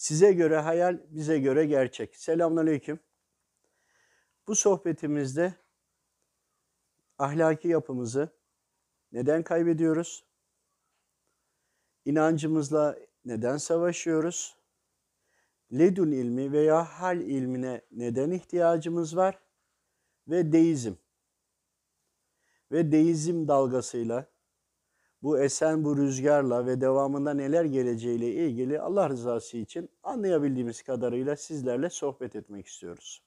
Size göre hayal, bize göre gerçek. Selamünaleyküm. Bu sohbetimizde ahlaki yapımızı neden kaybediyoruz? İnancımızla neden savaşıyoruz? Ledun ilmi veya hal ilmine neden ihtiyacımız var? Ve deizm. Ve deizm dalgasıyla bu esen bu rüzgarla ve devamında neler geleceğiyle ilgili Allah rızası için anlayabildiğimiz kadarıyla sizlerle sohbet etmek istiyoruz.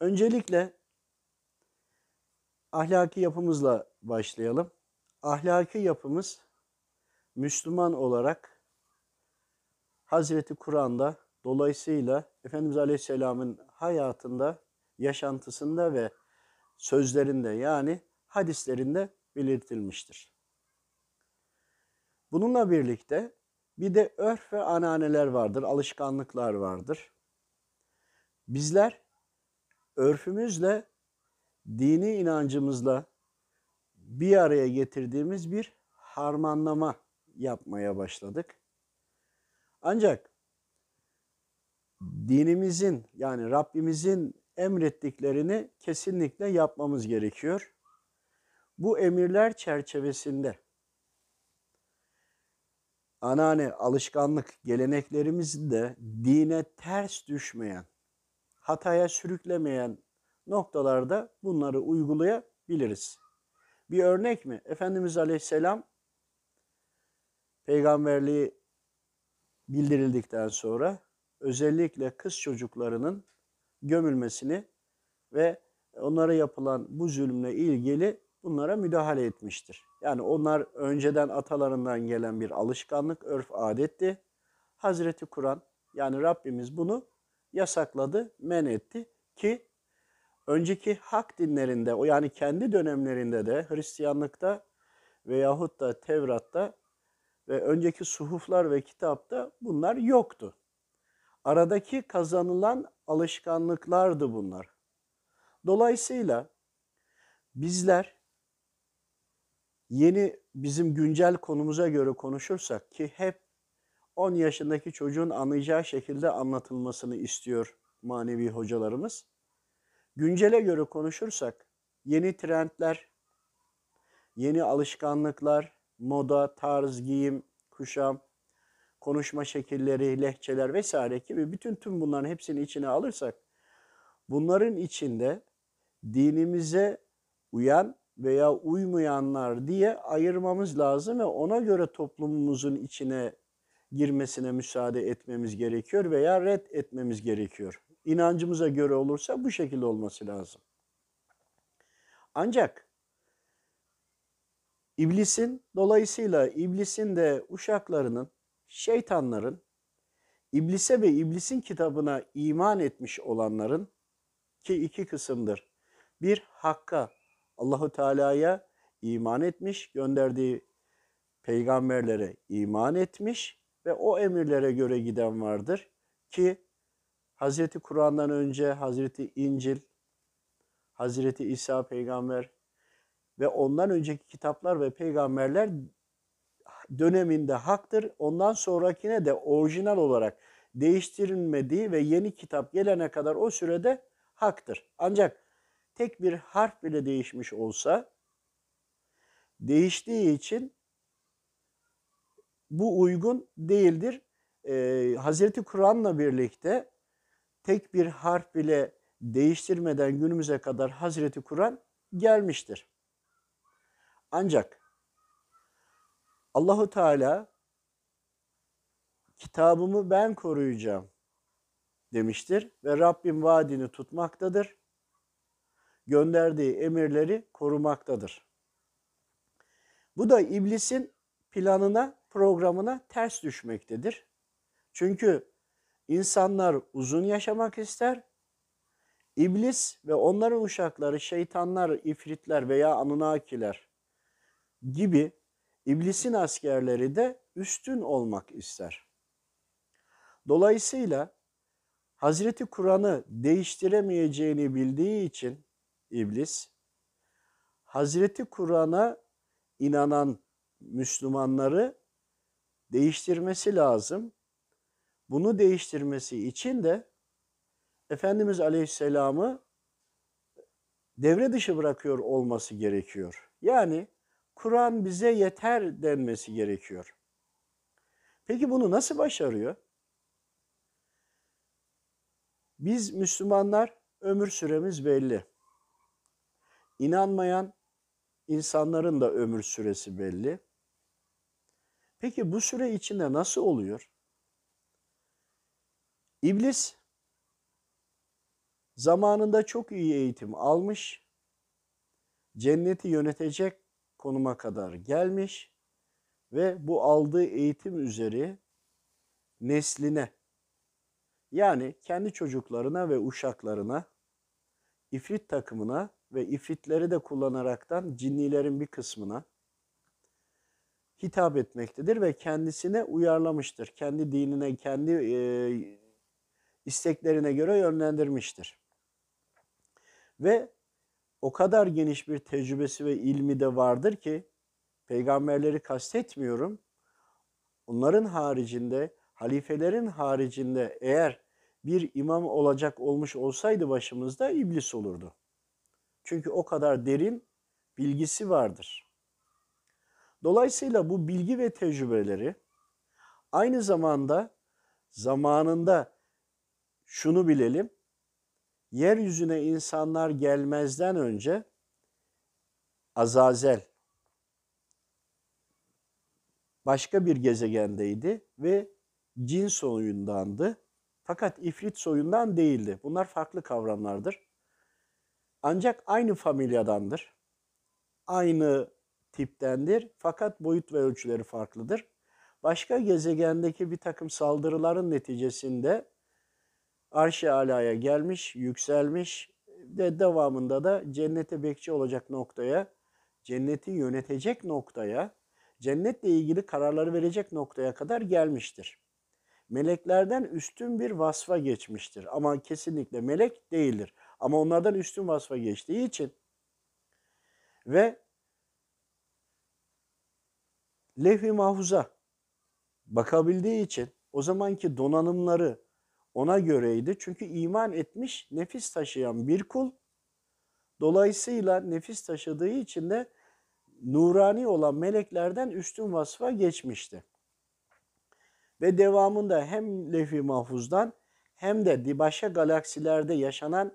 Öncelikle ahlaki yapımızla başlayalım. Ahlaki yapımız Müslüman olarak Hazreti Kur'an'da dolayısıyla Efendimiz Aleyhisselam'ın hayatında, yaşantısında ve sözlerinde yani hadislerinde belirtilmiştir. Bununla birlikte bir de örf ve ananeler vardır, alışkanlıklar vardır. Bizler örfümüzle, dini inancımızla bir araya getirdiğimiz bir harmanlama yapmaya başladık. Ancak dinimizin yani Rabbimizin emrettiklerini kesinlikle yapmamız gerekiyor. Bu emirler çerçevesinde anane, alışkanlık, geleneklerimizin de dine ters düşmeyen, hataya sürüklemeyen noktalarda bunları uygulayabiliriz. Bir örnek mi? Efendimiz Aleyhisselam peygamberliği bildirildikten sonra özellikle kız çocuklarının gömülmesini ve onlara yapılan bu zulümle ilgili bunlara müdahale etmiştir. Yani onlar önceden atalarından gelen bir alışkanlık, örf, adetti. Hazreti Kur'an yani Rabbimiz bunu yasakladı, men etti ki önceki hak dinlerinde o yani kendi dönemlerinde de Hristiyanlıkta veyahut da Tevrat'ta ve önceki suhuflar ve kitapta bunlar yoktu. Aradaki kazanılan alışkanlıklardı bunlar. Dolayısıyla bizler yeni bizim güncel konumuza göre konuşursak ki hep 10 yaşındaki çocuğun anlayacağı şekilde anlatılmasını istiyor manevi hocalarımız. Güncele göre konuşursak yeni trendler, yeni alışkanlıklar, moda, tarz, giyim, kuşam, konuşma şekilleri, lehçeler vesaire gibi bütün tüm bunların hepsini içine alırsak bunların içinde dinimize uyan veya uymayanlar diye ayırmamız lazım ve ona göre toplumumuzun içine girmesine müsaade etmemiz gerekiyor veya red etmemiz gerekiyor. İnancımıza göre olursa bu şekilde olması lazım. Ancak iblisin dolayısıyla iblisin de uşaklarının, şeytanların, iblise ve iblisin kitabına iman etmiş olanların ki iki kısımdır. Bir hakka, Allahu Teala'ya iman etmiş, gönderdiği peygamberlere iman etmiş ve o emirlere göre giden vardır ki Hazreti Kur'an'dan önce Hazreti İncil, Hazreti İsa peygamber ve ondan önceki kitaplar ve peygamberler döneminde haktır. Ondan sonrakine de orijinal olarak değiştirilmediği ve yeni kitap gelene kadar o sürede haktır. Ancak tek bir harf bile değişmiş olsa değiştiği için bu uygun değildir. Ee, Hazreti Kur'an'la birlikte tek bir harf bile değiştirmeden günümüze kadar Hazreti Kur'an gelmiştir. Ancak Allahu Teala kitabımı ben koruyacağım demiştir ve Rabbim vaadini tutmaktadır. Gönderdiği emirleri korumaktadır. Bu da iblisin planına, programına ters düşmektedir. Çünkü insanlar uzun yaşamak ister. İblis ve onların uşakları, şeytanlar, ifritler veya anunakiler gibi iblisin askerleri de üstün olmak ister. Dolayısıyla Hazreti Kur'an'ı değiştiremeyeceğini bildiği için iblis Hazreti Kur'an'a inanan Müslümanları değiştirmesi lazım bunu değiştirmesi için de Efendimiz Aleyhisselam'ı devre dışı bırakıyor olması gerekiyor. Yani Kur'an bize yeter denmesi gerekiyor. Peki bunu nasıl başarıyor? Biz Müslümanlar ömür süremiz belli. İnanmayan insanların da ömür süresi belli. Peki bu süre içinde nasıl oluyor? İblis zamanında çok iyi eğitim almış, cenneti yönetecek konuma kadar gelmiş ve bu aldığı eğitim üzeri nesline yani kendi çocuklarına ve uşaklarına, ifrit takımına ve ifritleri de kullanaraktan cinnilerin bir kısmına hitap etmektedir ve kendisine uyarlamıştır. Kendi dinine, kendi e, isteklerine göre yönlendirmiştir. Ve o kadar geniş bir tecrübesi ve ilmi de vardır ki peygamberleri kastetmiyorum. Onların haricinde, halifelerin haricinde eğer bir imam olacak olmuş olsaydı başımızda iblis olurdu. Çünkü o kadar derin bilgisi vardır. Dolayısıyla bu bilgi ve tecrübeleri aynı zamanda zamanında şunu bilelim. Yeryüzüne insanlar gelmezden önce Azazel başka bir gezegendeydi ve cin soyundandı. Fakat ifrit soyundan değildi. Bunlar farklı kavramlardır. Ancak aynı familyadandır. Aynı tiptendir fakat boyut ve ölçüleri farklıdır. Başka gezegendeki bir takım saldırıların neticesinde arş-ı alaya gelmiş, yükselmiş ve devamında da cennete bekçi olacak noktaya, cenneti yönetecek noktaya, cennetle ilgili kararları verecek noktaya kadar gelmiştir. Meleklerden üstün bir vasfa geçmiştir ama kesinlikle melek değildir. Ama onlardan üstün vasfa geçtiği için ve levh-i mahfuza bakabildiği için o zamanki donanımları ona göreydi. Çünkü iman etmiş, nefis taşıyan bir kul. Dolayısıyla nefis taşıdığı için de nurani olan meleklerden üstün vasfa geçmişti. Ve devamında hem levh-i mahfuzdan hem de başka galaksilerde yaşanan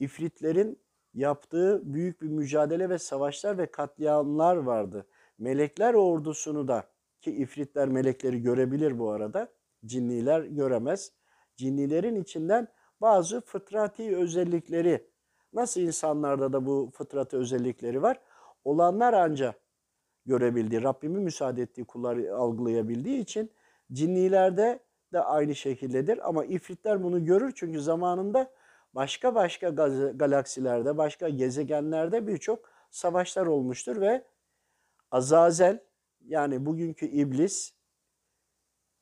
ifritlerin yaptığı büyük bir mücadele ve savaşlar ve katliamlar vardı. Melekler ordusunu da ki ifritler melekleri görebilir bu arada, cinniler göremez. Cinnilerin içinden bazı fıtrati özellikleri, nasıl insanlarda da bu fıtratı özellikleri var, olanlar ancak görebildiği, Rabbimin müsaade ettiği kulları algılayabildiği için cinnilerde de aynı şekildedir. Ama ifritler bunu görür çünkü zamanında başka başka galaksilerde, başka gezegenlerde birçok savaşlar olmuştur ve Azazel yani bugünkü iblis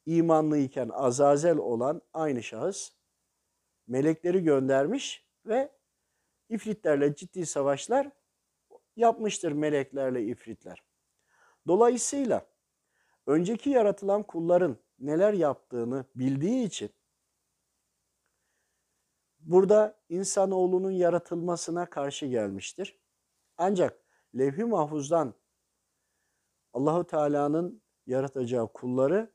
imanlıyken Azazel olan aynı şahıs melekleri göndermiş ve ifritlerle ciddi savaşlar yapmıştır meleklerle ifritler. Dolayısıyla önceki yaratılan kulların neler yaptığını bildiği için burada insanoğlunun yaratılmasına karşı gelmiştir. Ancak levh-i mahfuzdan Allahu Teala'nın yaratacağı kulları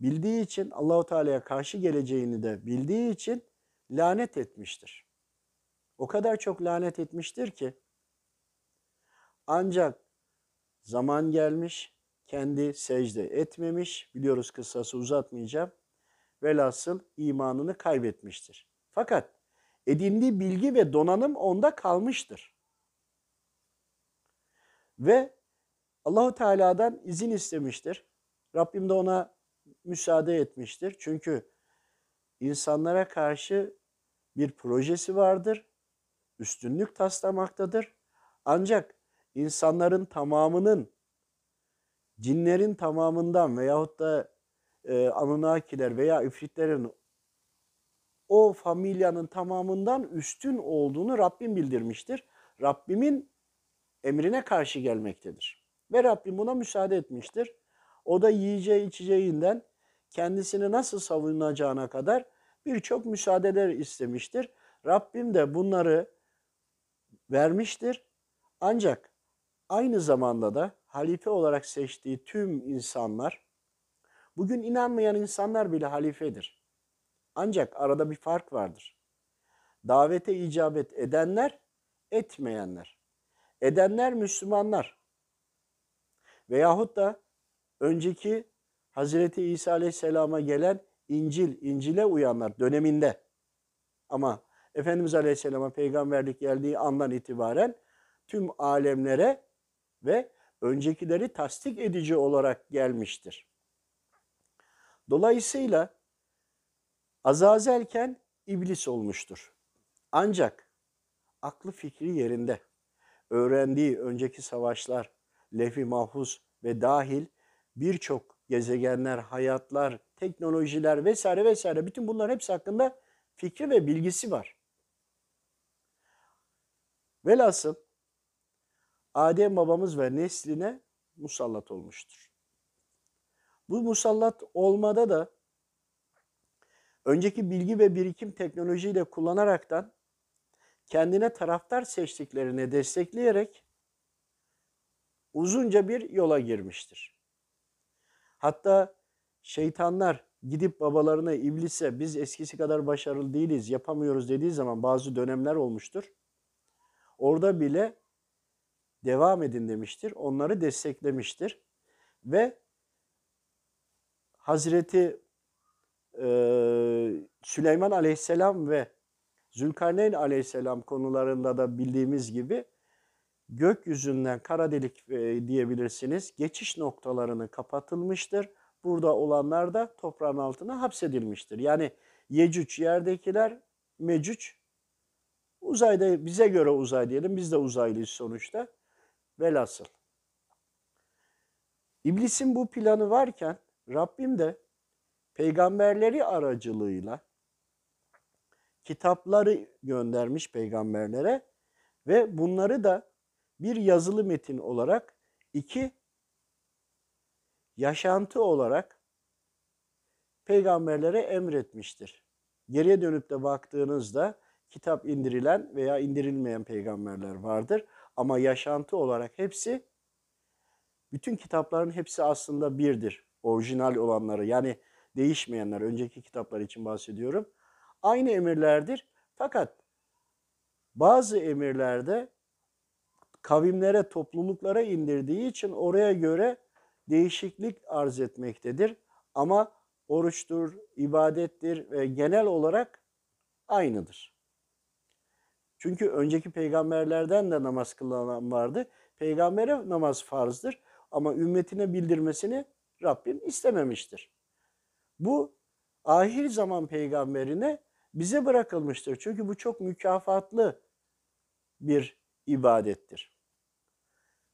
bildiği için Allahu Teala'ya karşı geleceğini de bildiği için lanet etmiştir. O kadar çok lanet etmiştir ki ancak zaman gelmiş, kendi secde etmemiş, biliyoruz kıssası uzatmayacağım, velhasıl imanını kaybetmiştir. Fakat edindiği bilgi ve donanım onda kalmıştır. Ve Allahu Teala'dan izin istemiştir. Rabbim de ona müsaade etmiştir. Çünkü insanlara karşı bir projesi vardır. Üstünlük taslamaktadır. Ancak insanların tamamının cinlerin tamamından veyahut da e, Anunnakiler veya ifritlerin o familyanın tamamından üstün olduğunu Rabbim bildirmiştir. Rabbimin emrine karşı gelmektedir. Ve Rabbim buna müsaade etmiştir. O da yiyeceği içeceğinden kendisini nasıl savunacağına kadar birçok müsaadeler istemiştir. Rabbim de bunları vermiştir. Ancak aynı zamanda da halife olarak seçtiği tüm insanlar, bugün inanmayan insanlar bile halifedir. Ancak arada bir fark vardır. Davete icabet edenler, etmeyenler. Edenler Müslümanlar. Veyahut da önceki Hazreti İsa Aleyhisselam'a gelen İncil, İncil'e uyanlar döneminde. Ama Efendimiz Aleyhisselam'a peygamberlik geldiği andan itibaren tüm alemlere ve öncekileri tasdik edici olarak gelmiştir. Dolayısıyla Azazelken iblis olmuştur. Ancak aklı fikri yerinde. Öğrendiği önceki savaşlar, levh-i mahfuz ve dahil birçok gezegenler, hayatlar, teknolojiler vesaire vesaire bütün bunların hepsi hakkında fikri ve bilgisi var. Velhasıl Adem babamız ve nesline musallat olmuştur. Bu musallat olmada da önceki bilgi ve birikim teknolojiyle kullanaraktan kendine taraftar seçtiklerini destekleyerek uzunca bir yola girmiştir. Hatta şeytanlar gidip babalarına iblise biz eskisi kadar başarılı değiliz, yapamıyoruz dediği zaman bazı dönemler olmuştur. Orada bile devam edin demiştir. Onları desteklemiştir. Ve Hazreti e, Süleyman Aleyhisselam ve Zülkarneyn Aleyhisselam konularında da bildiğimiz gibi gökyüzünden kara delik e, diyebilirsiniz. Geçiş noktalarını kapatılmıştır. Burada olanlar da toprağın altına hapsedilmiştir. Yani Yecüc yerdekiler, Mecüc uzayda bize göre uzay diyelim. Biz de uzaylıyız sonuçta. Velhasıl. İblisin bu planı varken Rabbim de peygamberleri aracılığıyla kitapları göndermiş peygamberlere ve bunları da bir yazılı metin olarak iki yaşantı olarak peygamberlere emretmiştir. Geriye dönüp de baktığınızda kitap indirilen veya indirilmeyen peygamberler vardır. Ama yaşantı olarak hepsi, bütün kitapların hepsi aslında birdir. Orijinal olanları yani değişmeyenler, önceki kitaplar için bahsediyorum. Aynı emirlerdir. Fakat bazı emirlerde kavimlere, topluluklara indirdiği için oraya göre değişiklik arz etmektedir. Ama oruçtur, ibadettir ve genel olarak aynıdır. Çünkü önceki peygamberlerden de namaz kılan vardı. Peygambere namaz farzdır ama ümmetine bildirmesini Rabbim istememiştir. Bu ahir zaman peygamberine bize bırakılmıştır. Çünkü bu çok mükafatlı bir ibadettir.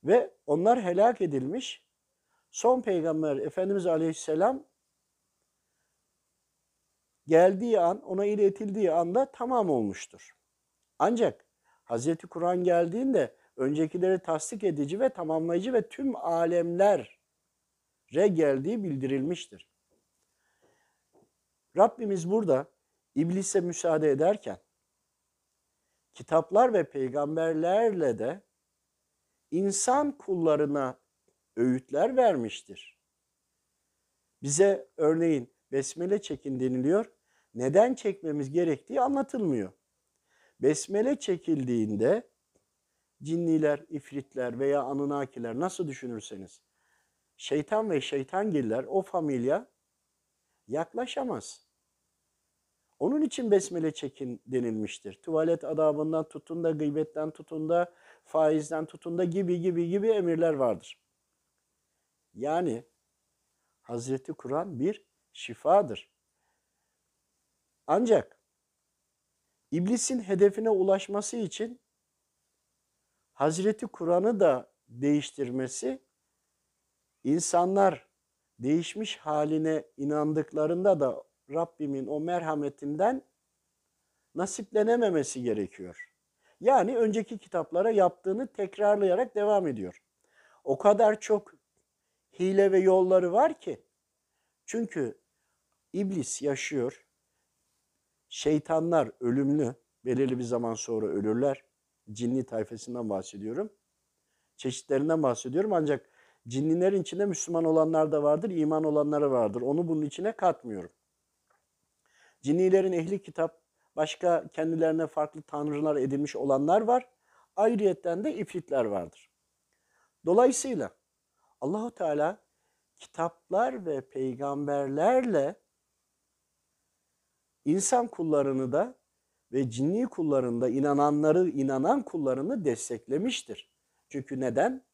Ve onlar helak edilmiş. Son peygamber Efendimiz Aleyhisselam geldiği an, ona iletildiği anda tamam olmuştur. Ancak Hazreti Kur'an geldiğinde öncekileri tasdik edici ve tamamlayıcı ve tüm alemlere geldiği bildirilmiştir. Rabbimiz burada iblise müsaade ederken kitaplar ve peygamberlerle de insan kullarına öğütler vermiştir. Bize örneğin besmele çekin deniliyor. Neden çekmemiz gerektiği anlatılmıyor. Besmele çekildiğinde cinniler, ifritler veya anınakiler nasıl düşünürseniz şeytan ve şeytangiller o familya yaklaşamaz. Onun için besmele çekin denilmiştir. Tuvalet adabından tutun da gıybetten tutun da faizden tutun da gibi gibi gibi emirler vardır. Yani Hazreti Kur'an bir şifadır. Ancak İblisin hedefine ulaşması için Hazreti Kur'an'ı da değiştirmesi, insanlar değişmiş haline inandıklarında da Rabbimin o merhametinden nasiplenememesi gerekiyor. Yani önceki kitaplara yaptığını tekrarlayarak devam ediyor. O kadar çok hile ve yolları var ki. Çünkü İblis yaşıyor. Şeytanlar ölümlü. Belirli bir zaman sonra ölürler. Cinni tayfasından bahsediyorum. Çeşitlerinden bahsediyorum ancak cinlilerin içinde Müslüman olanlar da vardır, iman olanları vardır. Onu bunun içine katmıyorum. Cinnilerin ehli kitap, başka kendilerine farklı tanrılar edilmiş olanlar var. Ayrıyetten de ifritler vardır. Dolayısıyla Allahu Teala kitaplar ve peygamberlerle insan kullarını da ve cinni kullarını da inananları, inanan kullarını desteklemiştir. Çünkü neden?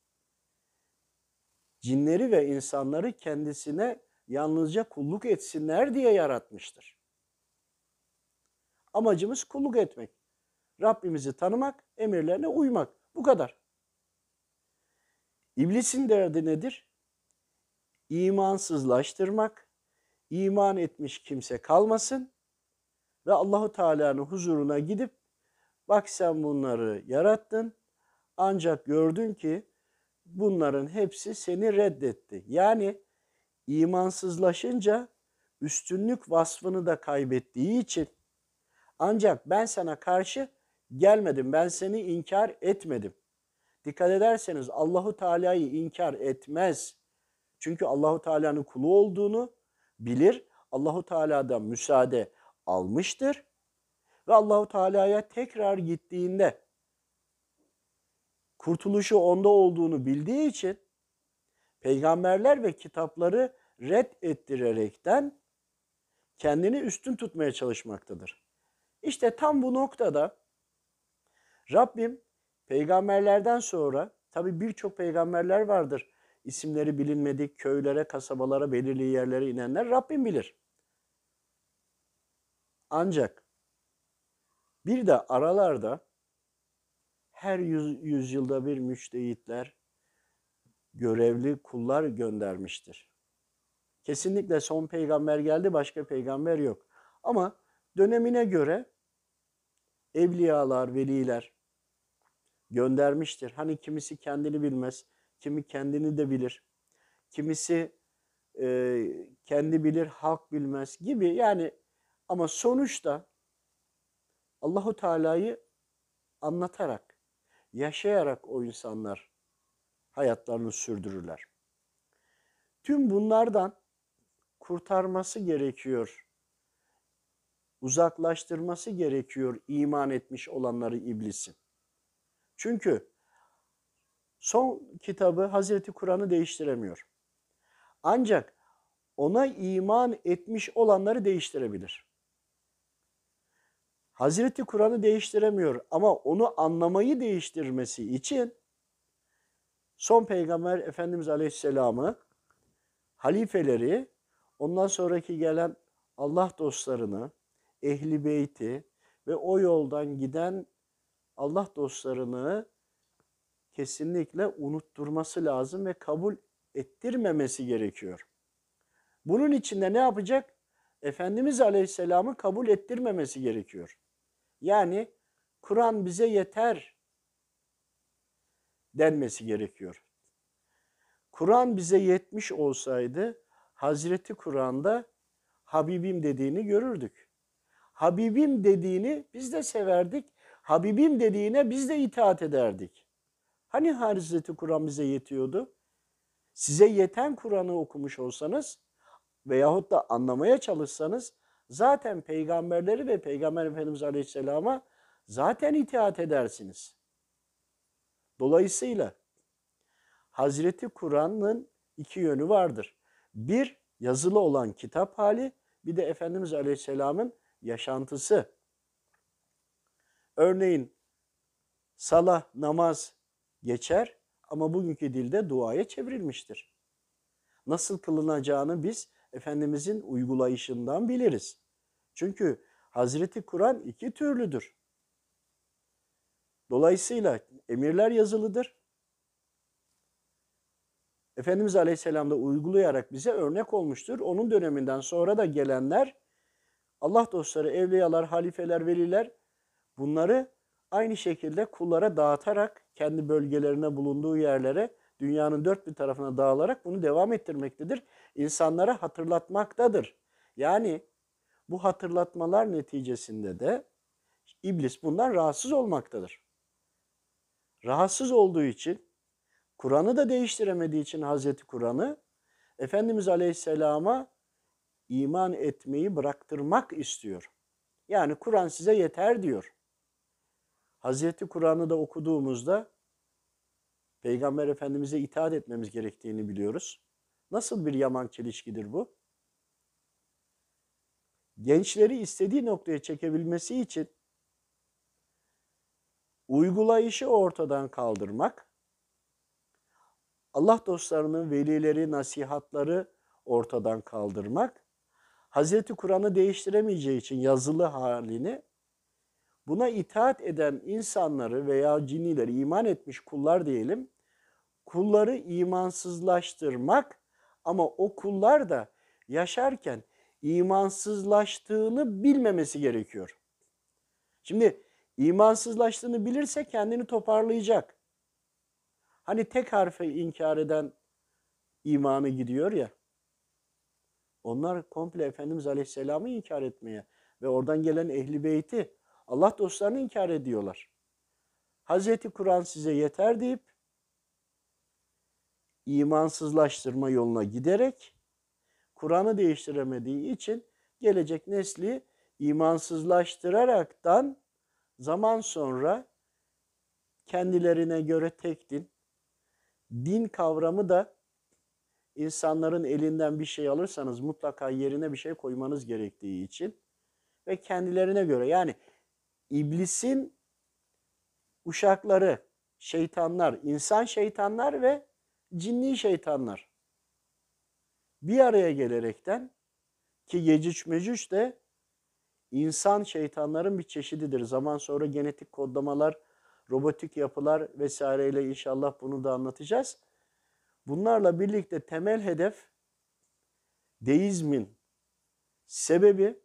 Cinleri ve insanları kendisine yalnızca kulluk etsinler diye yaratmıştır. Amacımız kulluk etmek. Rabbimizi tanımak, emirlerine uymak. Bu kadar. İblisin derdi nedir? İmansızlaştırmak, iman etmiş kimse kalmasın ve Allahu Teala'nın huzuruna gidip bak sen bunları yarattın ancak gördün ki bunların hepsi seni reddetti. Yani imansızlaşınca üstünlük vasfını da kaybettiği için ancak ben sana karşı gelmedim. Ben seni inkar etmedim. Dikkat ederseniz Allahu Teala'yı inkar etmez. Çünkü Allahu Teala'nın kulu olduğunu bilir. Allahu Teala'dan müsaade almıştır ve Allahu Teala'ya tekrar gittiğinde kurtuluşu onda olduğunu bildiği için peygamberler ve kitapları red ettirerekten kendini üstün tutmaya çalışmaktadır. İşte tam bu noktada Rabbim peygamberlerden sonra tabi birçok peygamberler vardır. İsimleri bilinmedik köylere, kasabalara, belirli yerlere inenler Rabbim bilir. Ancak bir de aralarda her yüz, yüzyılda bir müçtehitler görevli kullar göndermiştir. Kesinlikle son peygamber geldi, başka peygamber yok. Ama dönemine göre evliyalar, veliler göndermiştir. Hani kimisi kendini bilmez, kimi kendini de bilir. Kimisi e, kendi bilir, halk bilmez gibi. Yani ama sonuçta Allahu Teala'yı anlatarak, yaşayarak o insanlar hayatlarını sürdürürler. Tüm bunlardan kurtarması gerekiyor. Uzaklaştırması gerekiyor iman etmiş olanları iblisin. Çünkü son kitabı Hazreti Kur'an'ı değiştiremiyor. Ancak ona iman etmiş olanları değiştirebilir. Hazreti Kur'an'ı değiştiremiyor ama onu anlamayı değiştirmesi için son peygamber Efendimiz Aleyhisselam'ı, halifeleri, ondan sonraki gelen Allah dostlarını, ehli beyti ve o yoldan giden Allah dostlarını kesinlikle unutturması lazım ve kabul ettirmemesi gerekiyor. Bunun için de ne yapacak? Efendimiz Aleyhisselam'ı kabul ettirmemesi gerekiyor. Yani Kur'an bize yeter denmesi gerekiyor. Kur'an bize yetmiş olsaydı Hazreti Kur'an'da Habibim dediğini görürdük. Habibim dediğini biz de severdik. Habibim dediğine biz de itaat ederdik. Hani Hazreti Kur'an bize yetiyordu? Size yeten Kur'an'ı okumuş olsanız veyahut da anlamaya çalışsanız zaten peygamberleri ve Peygamber Efendimiz Aleyhisselam'a zaten itaat edersiniz. Dolayısıyla Hazreti Kur'an'ın iki yönü vardır. Bir yazılı olan kitap hali, bir de Efendimiz Aleyhisselam'ın yaşantısı. Örneğin salah, namaz geçer ama bugünkü dilde duaya çevrilmiştir. Nasıl kılınacağını biz Efendimizin uygulayışından biliriz. Çünkü Hazreti Kur'an iki türlüdür. Dolayısıyla emirler yazılıdır. Efendimiz Aleyhisselam da uygulayarak bize örnek olmuştur. Onun döneminden sonra da gelenler Allah dostları, evliyalar, halifeler, veliler bunları aynı şekilde kullara dağıtarak kendi bölgelerine bulunduğu yerlere dünyanın dört bir tarafına dağılarak bunu devam ettirmektedir. İnsanlara hatırlatmaktadır. Yani bu hatırlatmalar neticesinde de iblis bundan rahatsız olmaktadır. Rahatsız olduğu için Kur'an'ı da değiştiremediği için Hazreti Kur'an'ı Efendimiz Aleyhisselam'a iman etmeyi bıraktırmak istiyor. Yani Kur'an size yeter diyor. Hazreti Kur'an'ı da okuduğumuzda Peygamber Efendimiz'e itaat etmemiz gerektiğini biliyoruz. Nasıl bir yaman çelişkidir bu? Gençleri istediği noktaya çekebilmesi için uygulayışı ortadan kaldırmak, Allah dostlarının velileri, nasihatları ortadan kaldırmak, Hazreti Kur'an'ı değiştiremeyeceği için yazılı halini buna itaat eden insanları veya cinileri iman etmiş kullar diyelim, kulları imansızlaştırmak ama o kullar da yaşarken imansızlaştığını bilmemesi gerekiyor. Şimdi imansızlaştığını bilirse kendini toparlayacak. Hani tek harfe inkar eden imanı gidiyor ya. Onlar komple Efendimiz Aleyhisselam'ı inkar etmeye ve oradan gelen ehli beyti Allah dostlarını inkar ediyorlar. Hazreti Kur'an size yeter deyip imansızlaştırma yoluna giderek Kur'an'ı değiştiremediği için gelecek nesli imansızlaştıraraktan zaman sonra kendilerine göre tek din, din kavramı da insanların elinden bir şey alırsanız mutlaka yerine bir şey koymanız gerektiği için ve kendilerine göre yani iblisin uşakları, şeytanlar, insan şeytanlar ve cinni şeytanlar bir araya gelerekten ki Yecüc Mecüc de insan şeytanların bir çeşididir. Zaman sonra genetik kodlamalar, robotik yapılar vesaireyle inşallah bunu da anlatacağız. Bunlarla birlikte temel hedef deizmin sebebi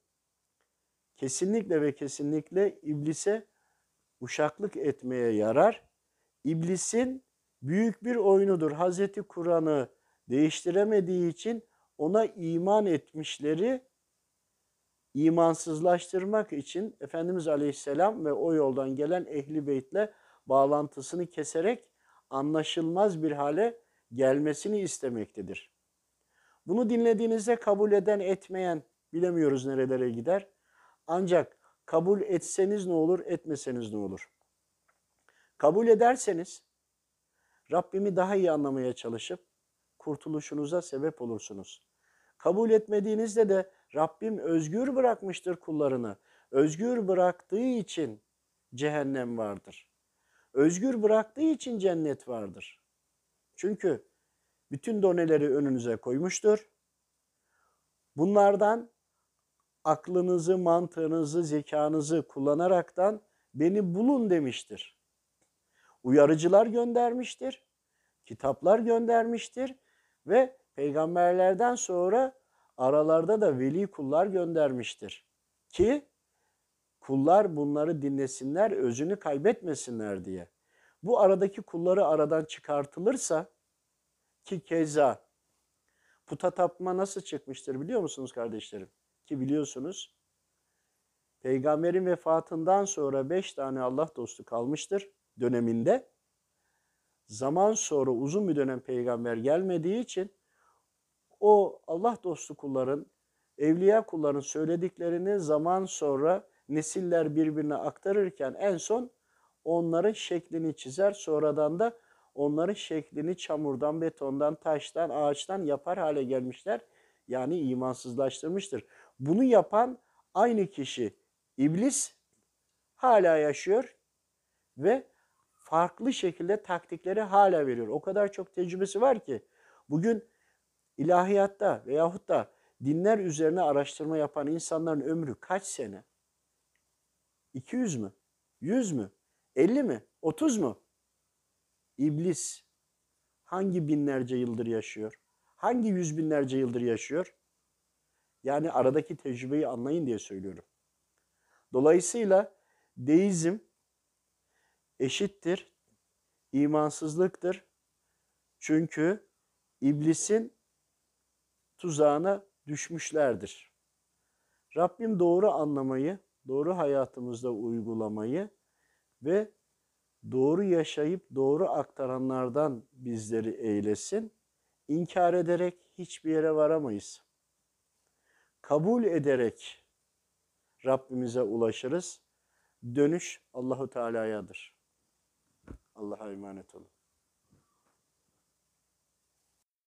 kesinlikle ve kesinlikle iblise uşaklık etmeye yarar. İblisin büyük bir oyunudur. Hazreti Kur'an'ı değiştiremediği için ona iman etmişleri imansızlaştırmak için Efendimiz Aleyhisselam ve o yoldan gelen ehli beytle bağlantısını keserek anlaşılmaz bir hale gelmesini istemektedir. Bunu dinlediğinizde kabul eden etmeyen bilemiyoruz nerelere gider. Ancak kabul etseniz ne olur, etmeseniz ne olur? Kabul ederseniz Rabbimi daha iyi anlamaya çalışıp kurtuluşunuza sebep olursunuz. Kabul etmediğinizde de Rabbim özgür bırakmıştır kullarını. Özgür bıraktığı için cehennem vardır. Özgür bıraktığı için cennet vardır. Çünkü bütün doneleri önünüze koymuştur. Bunlardan aklınızı, mantığınızı, zekanızı kullanaraktan beni bulun demiştir. Uyarıcılar göndermiştir, kitaplar göndermiştir ve peygamberlerden sonra aralarda da veli kullar göndermiştir. Ki kullar bunları dinlesinler, özünü kaybetmesinler diye. Bu aradaki kulları aradan çıkartılırsa ki keza puta tapma nasıl çıkmıştır biliyor musunuz kardeşlerim? Ki biliyorsunuz peygamberin vefatından sonra beş tane Allah dostu kalmıştır döneminde. Zaman sonra uzun bir dönem peygamber gelmediği için o Allah dostu kulların, evliya kulların söylediklerini zaman sonra nesiller birbirine aktarırken en son onların şeklini çizer. Sonradan da onların şeklini çamurdan, betondan, taştan, ağaçtan yapar hale gelmişler. Yani imansızlaştırmıştır. Bunu yapan aynı kişi iblis hala yaşıyor ve farklı şekilde taktikleri hala veriyor. O kadar çok tecrübesi var ki bugün ilahiyatta veyahut da dinler üzerine araştırma yapan insanların ömrü kaç sene? 200 mü? 100 mü? 50 mi? 30 mu? İblis hangi binlerce yıldır yaşıyor? Hangi yüz binlerce yıldır yaşıyor? Yani aradaki tecrübeyi anlayın diye söylüyorum. Dolayısıyla deizm eşittir, imansızlıktır. Çünkü iblisin tuzağına düşmüşlerdir. Rabbim doğru anlamayı, doğru hayatımızda uygulamayı ve doğru yaşayıp doğru aktaranlardan bizleri eylesin. İnkar ederek hiçbir yere varamayız. Kabul ederek Rabbimize ulaşırız. Dönüş Allahu Teala'yadır. Allah'a emanet olun.